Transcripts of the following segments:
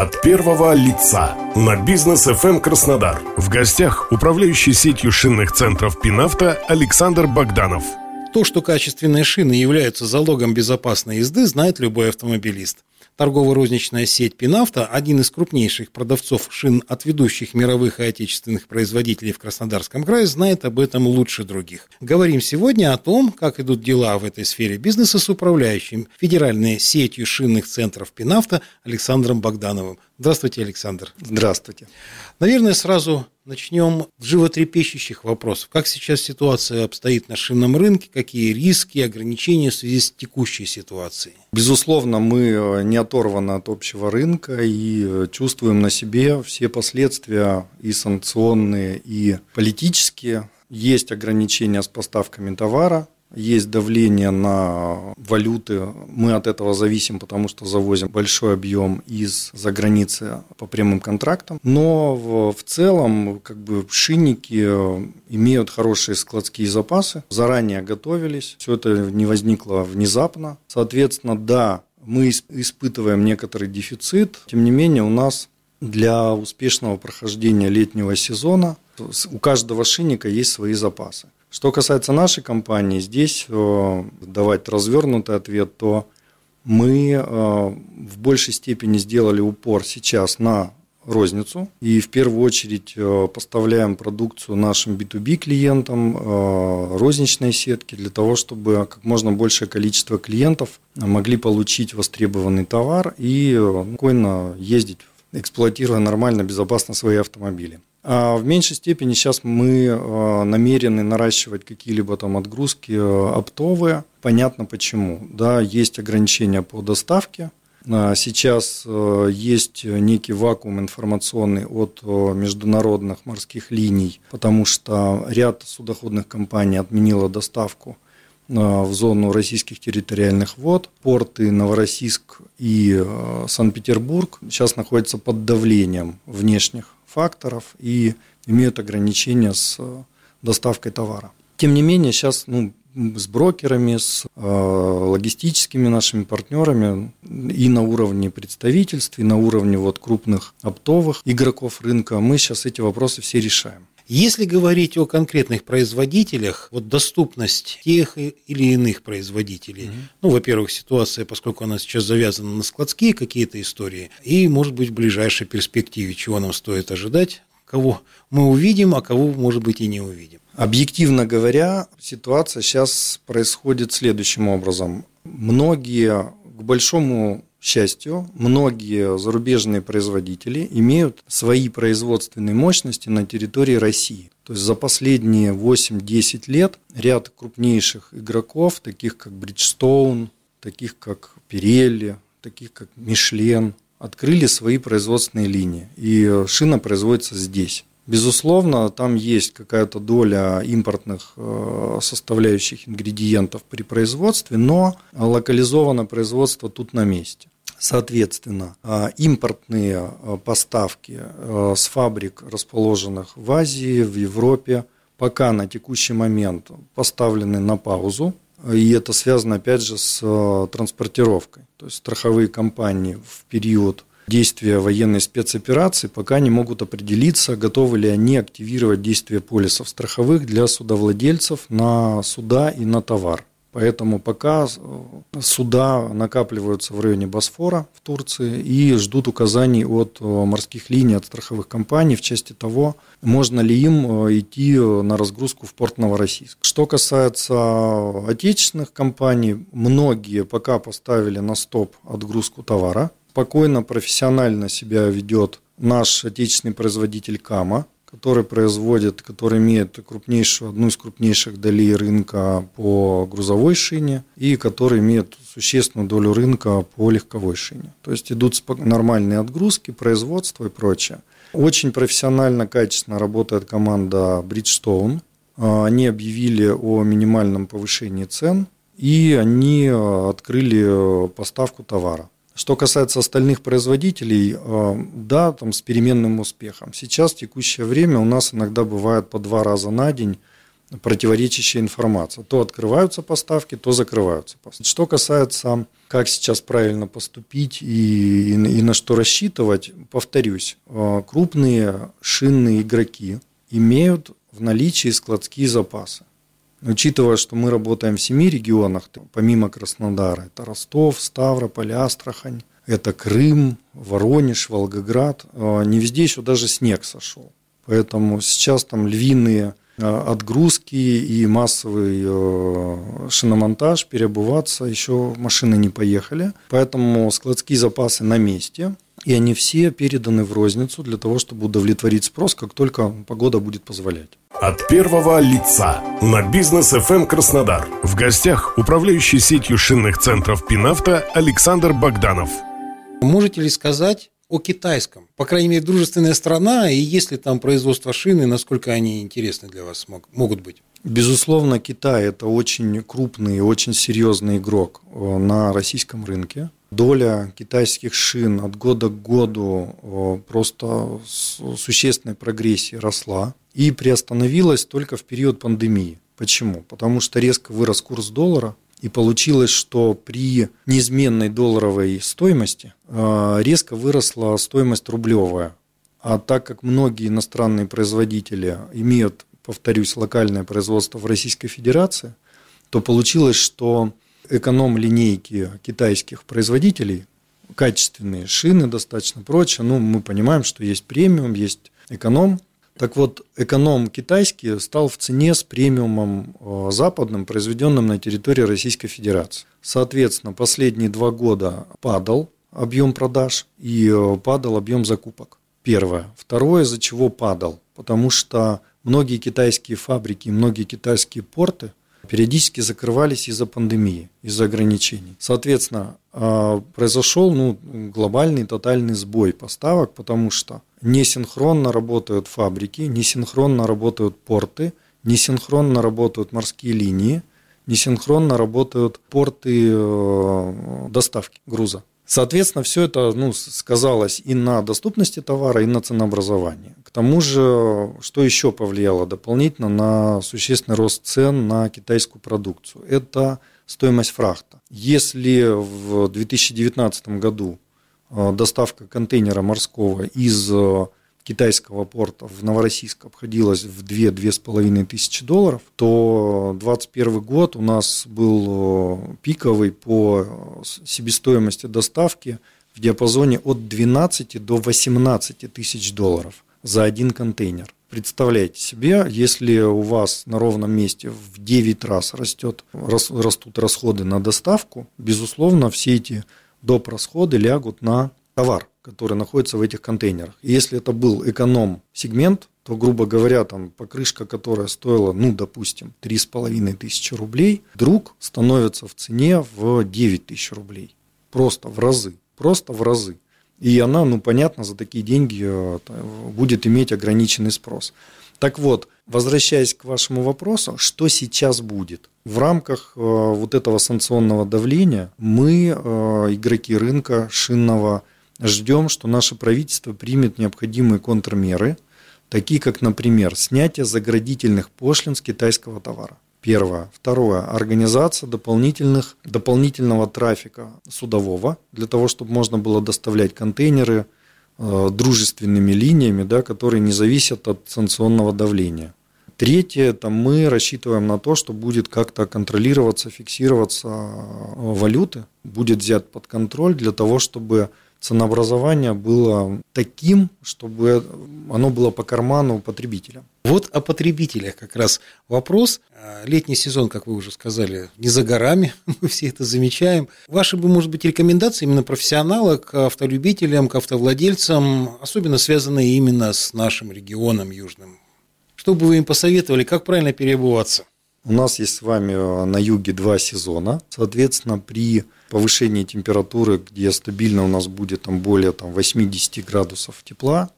От первого лица на бизнес FM Краснодар. В гостях управляющий сетью шинных центров Пинавто Александр Богданов. То, что качественные шины являются залогом безопасной езды, знает любой автомобилист. Торгово-розничная сеть «Пинавто» – один из крупнейших продавцов шин от ведущих мировых и отечественных производителей в Краснодарском крае, знает об этом лучше других. Говорим сегодня о том, как идут дела в этой сфере бизнеса с управляющим федеральной сетью шинных центров «Пинавто» Александром Богдановым. Здравствуйте, Александр. Здравствуйте. Наверное, сразу начнем с животрепещущих вопросов. Как сейчас ситуация обстоит на шинном рынке, какие риски, ограничения в связи с текущей ситуацией? Безусловно, мы э, не оторваны от общего рынка и э, чувствуем на себе все последствия и санкционные, и политические. Есть ограничения с поставками товара, есть давление на валюты. Мы от этого зависим, потому что завозим большой объем из-за границы по прямым контрактам. Но в, в целом как бы шинники э, имеют хорошие складские запасы, заранее готовились. Все это не возникло внезапно. Соответственно, да, мы испытываем некоторый дефицит. Тем не менее, у нас для успешного прохождения летнего сезона у каждого шинника есть свои запасы. Что касается нашей компании, здесь э, давать развернутый ответ, то мы э, в большей степени сделали упор сейчас на розницу и в первую очередь э, поставляем продукцию нашим B2B клиентам, розничной сетки для того, чтобы как можно большее количество клиентов могли получить востребованный товар и спокойно ездить, эксплуатируя нормально, безопасно свои автомобили. А в меньшей степени сейчас мы э, намерены наращивать какие-либо там отгрузки э, оптовые. Понятно почему. Да, есть ограничения по доставке. А сейчас есть некий вакуум информационный от международных морских линий, потому что ряд судоходных компаний отменила доставку в зону российских территориальных вод. Порты Новороссийск и Санкт-Петербург сейчас находятся под давлением внешних факторов и имеют ограничения с э, доставкой товара. Тем не менее, сейчас ну, с брокерами, с э, логистическими нашими партнерами и на уровне представительств, и на уровне вот крупных оптовых игроков рынка мы сейчас эти вопросы все решаем. Если говорить о конкретных производителях, вот доступность тех или иных производителей, угу. ну, во-первых, ситуация, поскольку она сейчас завязана на складские какие-то истории, и, может быть, в ближайшей перспективе, чего нам стоит ожидать, кого мы увидим, а кого, может быть, и не увидим. Объективно говоря, ситуация сейчас происходит следующим образом. Многие, к большому счастью, многие зарубежные производители имеют свои производственные мощности на территории России. То есть за последние 8-10 лет ряд крупнейших игроков, таких как Bridgestone, таких как Pirelli, таких как Michelin, открыли свои производственные линии. И шина производится здесь. Безусловно, там есть какая-то доля импортных э, составляющих ингредиентов при производстве, но локализовано производство тут на месте. Соответственно, э, импортные э, поставки с фабрик, расположенных в Азии, в Европе, пока на текущий момент поставлены на паузу, и это связано, опять же, с транспортировкой. То есть страховые компании в период действия военной спецоперации, пока не могут определиться, готовы ли они активировать действие полисов страховых для судовладельцев на суда и на товар. Поэтому пока э, суда накапливаются в районе Босфора в Турции и ждут указаний от э, морских линий, от страховых компаний в части того, можно ли им э, идти на разгрузку в порт Новороссийск. Что касается отечественных компаний, многие пока поставили на стоп отгрузку товара, спокойно, профессионально себя ведет наш отечественный производитель Кама, который производит, который имеет крупнейшую, одну из крупнейших долей рынка по грузовой шине и который имеет существенную долю рынка по легковой шине. То есть идут нормальные отгрузки, производство и прочее. Очень профессионально, качественно работает команда Bridgestone. Они объявили о минимальном повышении цен и они открыли поставку товара. Что касается остальных производителей, э, да, там с переменным успехом. Сейчас, в текущее время, у нас иногда бывает по два раза на день противоречащая информация. То открываются поставки, то закрываются поставки. Что касается, как сейчас правильно поступить и, и, и на что рассчитывать, повторюсь, э, крупные шинные игроки имеют в наличии складские запасы. Учитывая, что мы работаем в семи регионах, помимо Краснодара, это Ростов, Ставрополь, Астрахань, это Крым, Воронеж, Волгоград, э, не везде еще даже снег сошел. Поэтому сейчас там львиные э, отгрузки и массовый э, шиномонтаж, переобуваться, еще машины не поехали. Поэтому складские запасы на месте, и они все переданы в розницу для того, чтобы удовлетворить спрос, как только погода будет позволять. От первого лица на бизнес FM эм Краснодар. В гостях управляющий сетью шинных центров Пинавто Александр Богданов. Можете ли сказать о китайском? По крайней мере, дружественная страна, и если там производство шины, насколько они интересны для вас могут быть? Безусловно, Китай – это очень крупный и очень серьезный игрок э, на российском рынке. Доля китайских шин от года к году э, просто существенной прогрессии росла и приостановилась только в период пандемии. Почему? Потому что резко вырос курс доллара, и получилось, что при неизменной долларовой стоимости э, резко выросла стоимость рублевая. А так как многие иностранные производители имеют, повторюсь, локальное производство в Российской Федерации, то получилось, что эконом-линейки китайских производителей, качественные шины достаточно прочее, ну, мы понимаем, что есть премиум, есть эконом, так вот, эконом китайский стал в цене с премиумом э, западным, произведенным на территории Российской Федерации. Соответственно, последние два года падал объем продаж и э, падал объем закупок. Первое. Второе, из-за чего падал? Потому что многие китайские фабрики, многие китайские порты периодически закрывались из-за пандемии, из-за ограничений. Соответственно, э, произошел ну, глобальный тотальный сбой поставок, потому что несинхронно работают фабрики, несинхронно работают порты, несинхронно работают морские линии, несинхронно работают порты э, доставки груза. Соответственно, все это ну, сказалось и на доступности товара, и на ценообразовании. К тому же, что еще повлияло дополнительно на существенный рост цен на китайскую продукцию? Это стоимость фрахта. Если в 2019 году Э, доставка контейнера морского из э, китайского порта в Новороссийск обходилась в 2-2,5 тысячи долларов, то 2021 год у нас был э, пиковый по себестоимости доставки в диапазоне от 12 до 18 тысяч долларов за один контейнер. Представляете себе, если у вас на ровном месте в 9 раз растет, растут расходы на доставку, безусловно, все эти доп. расходы лягут на товар, который находится в этих контейнерах. И если это был эконом-сегмент, то, грубо говоря, там покрышка, которая стоила, ну, допустим, 3,5 тысячи рублей, вдруг становится в цене в 9 тысяч рублей. Просто в разы. Просто в разы. И она, ну, понятно, за такие деньги э, будет иметь ограниченный спрос. Так вот, возвращаясь к вашему вопросу, что сейчас будет? В рамках э, вот этого санкционного давления мы, э, игроки рынка шинного, ждем, что наше правительство примет необходимые контрмеры, такие как, например, снятие заградительных пошлин с китайского товара. Первое. Второе. Организация дополнительных, дополнительного трафика судового для того, чтобы можно было доставлять контейнеры э, дружественными линиями, да, которые не зависят от санкционного давления. Третье, это мы рассчитываем на то, что будет как-то контролироваться, фиксироваться э, валюты, будет взят под контроль для того, чтобы ценообразование было таким, чтобы оно было по карману потребителя. Вот о потребителях как раз вопрос. Летний сезон, как вы уже сказали, не за горами, мы все это замечаем. Ваши бы, может быть, рекомендации именно профессионала к автолюбителям, к автовладельцам, особенно связанные именно с нашим регионом южным? Что бы вы им посоветовали, как правильно переобуваться? У нас есть с вами на юге два сезона. Соответственно, при повышении температуры, где стабильно у нас будет там, более там, 80 градусов тепла,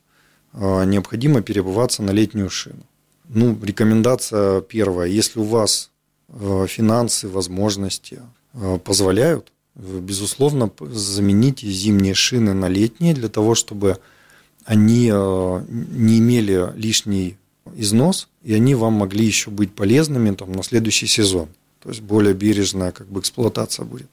э, необходимо переобуваться на летнюю шину. Ну, рекомендация первая. Если у вас э, финансы, возможности позволяют, безусловно, замените зимние шины на летние для того, чтобы они не имели лишней износ, и они вам могли еще быть полезными там, на следующий сезон. То есть более бережная как бы, эксплуатация будет.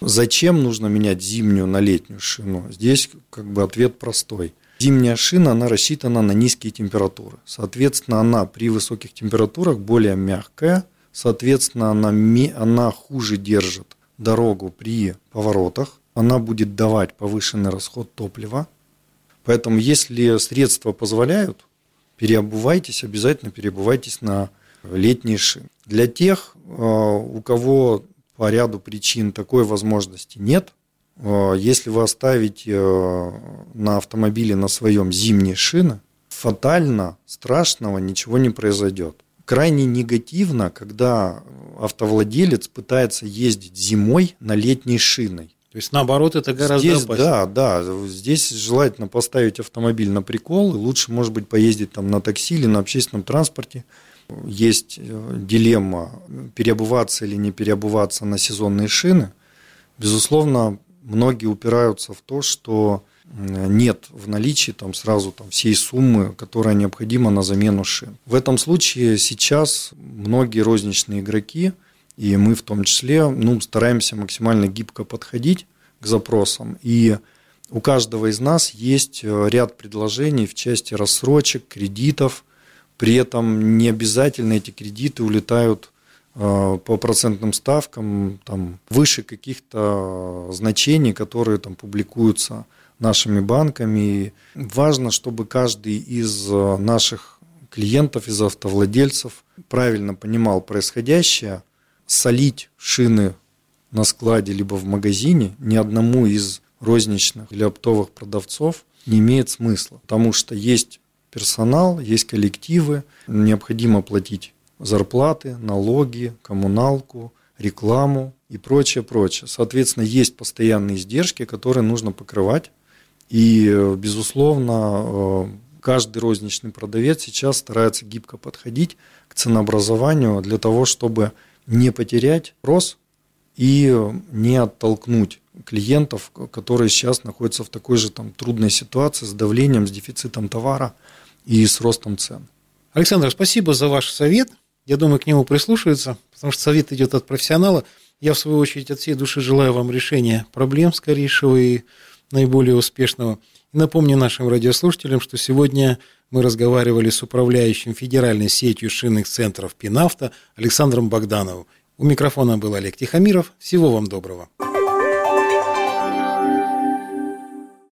Зачем нужно менять зимнюю на летнюю шину? Здесь как бы ответ простой. Зимняя шина, она рассчитана на низкие температуры. Соответственно, она при высоких температурах более мягкая, соответственно, она, она хуже держит дорогу при поворотах, она будет давать повышенный расход топлива. Поэтому, если средства позволяют, переобувайтесь, обязательно переобувайтесь на летние шины. Для тех, э, у кого по ряду причин такой возможности нет, э, если вы оставите э, на автомобиле на своем зимние шины, фатально, страшного ничего не произойдет. Крайне негативно, когда автовладелец пытается ездить зимой на летней шиной. То есть, наоборот, это гораздо здесь, опаснее. Да, да. Здесь желательно поставить автомобиль на прикол, и лучше, может быть, поездить там на такси или на общественном транспорте. Есть э, дилемма, переобуваться или не переобуваться на сезонные шины. Безусловно, многие упираются в то, что нет в наличии там сразу там всей суммы, которая необходима на замену шин. В этом случае сейчас многие розничные игроки – и мы в том числе ну, стараемся максимально гибко подходить к запросам. И у каждого из нас есть э, ряд предложений в части рассрочек, кредитов. При этом не обязательно эти кредиты улетают э, по процентным ставкам там, выше каких-то значений, которые там публикуются нашими банками. И важно, чтобы каждый из э, наших клиентов, из автовладельцев правильно понимал происходящее, солить шины на складе либо в магазине ни одному из розничных или оптовых продавцов не имеет смысла, потому что есть персонал, есть коллективы, необходимо платить зарплаты, налоги, коммуналку, рекламу и прочее, прочее. Соответственно, есть постоянные издержки, которые нужно покрывать. И, безусловно, э, каждый розничный продавец сейчас старается гибко подходить к ценообразованию для того, чтобы не потерять рост и не оттолкнуть клиентов, которые сейчас находятся в такой же там, трудной ситуации с давлением, с дефицитом товара и с ростом цен. Александр, спасибо за ваш совет. Я думаю, к нему прислушаются, потому что совет идет от профессионала. Я, в свою очередь, от всей души желаю вам решения проблем скорейшего и наиболее успешного. И напомню нашим радиослушателям, что сегодня мы разговаривали с управляющим федеральной сетью шинных центров «Пинавто» Александром Богдановым. У микрофона был Олег Тихомиров. Всего вам доброго.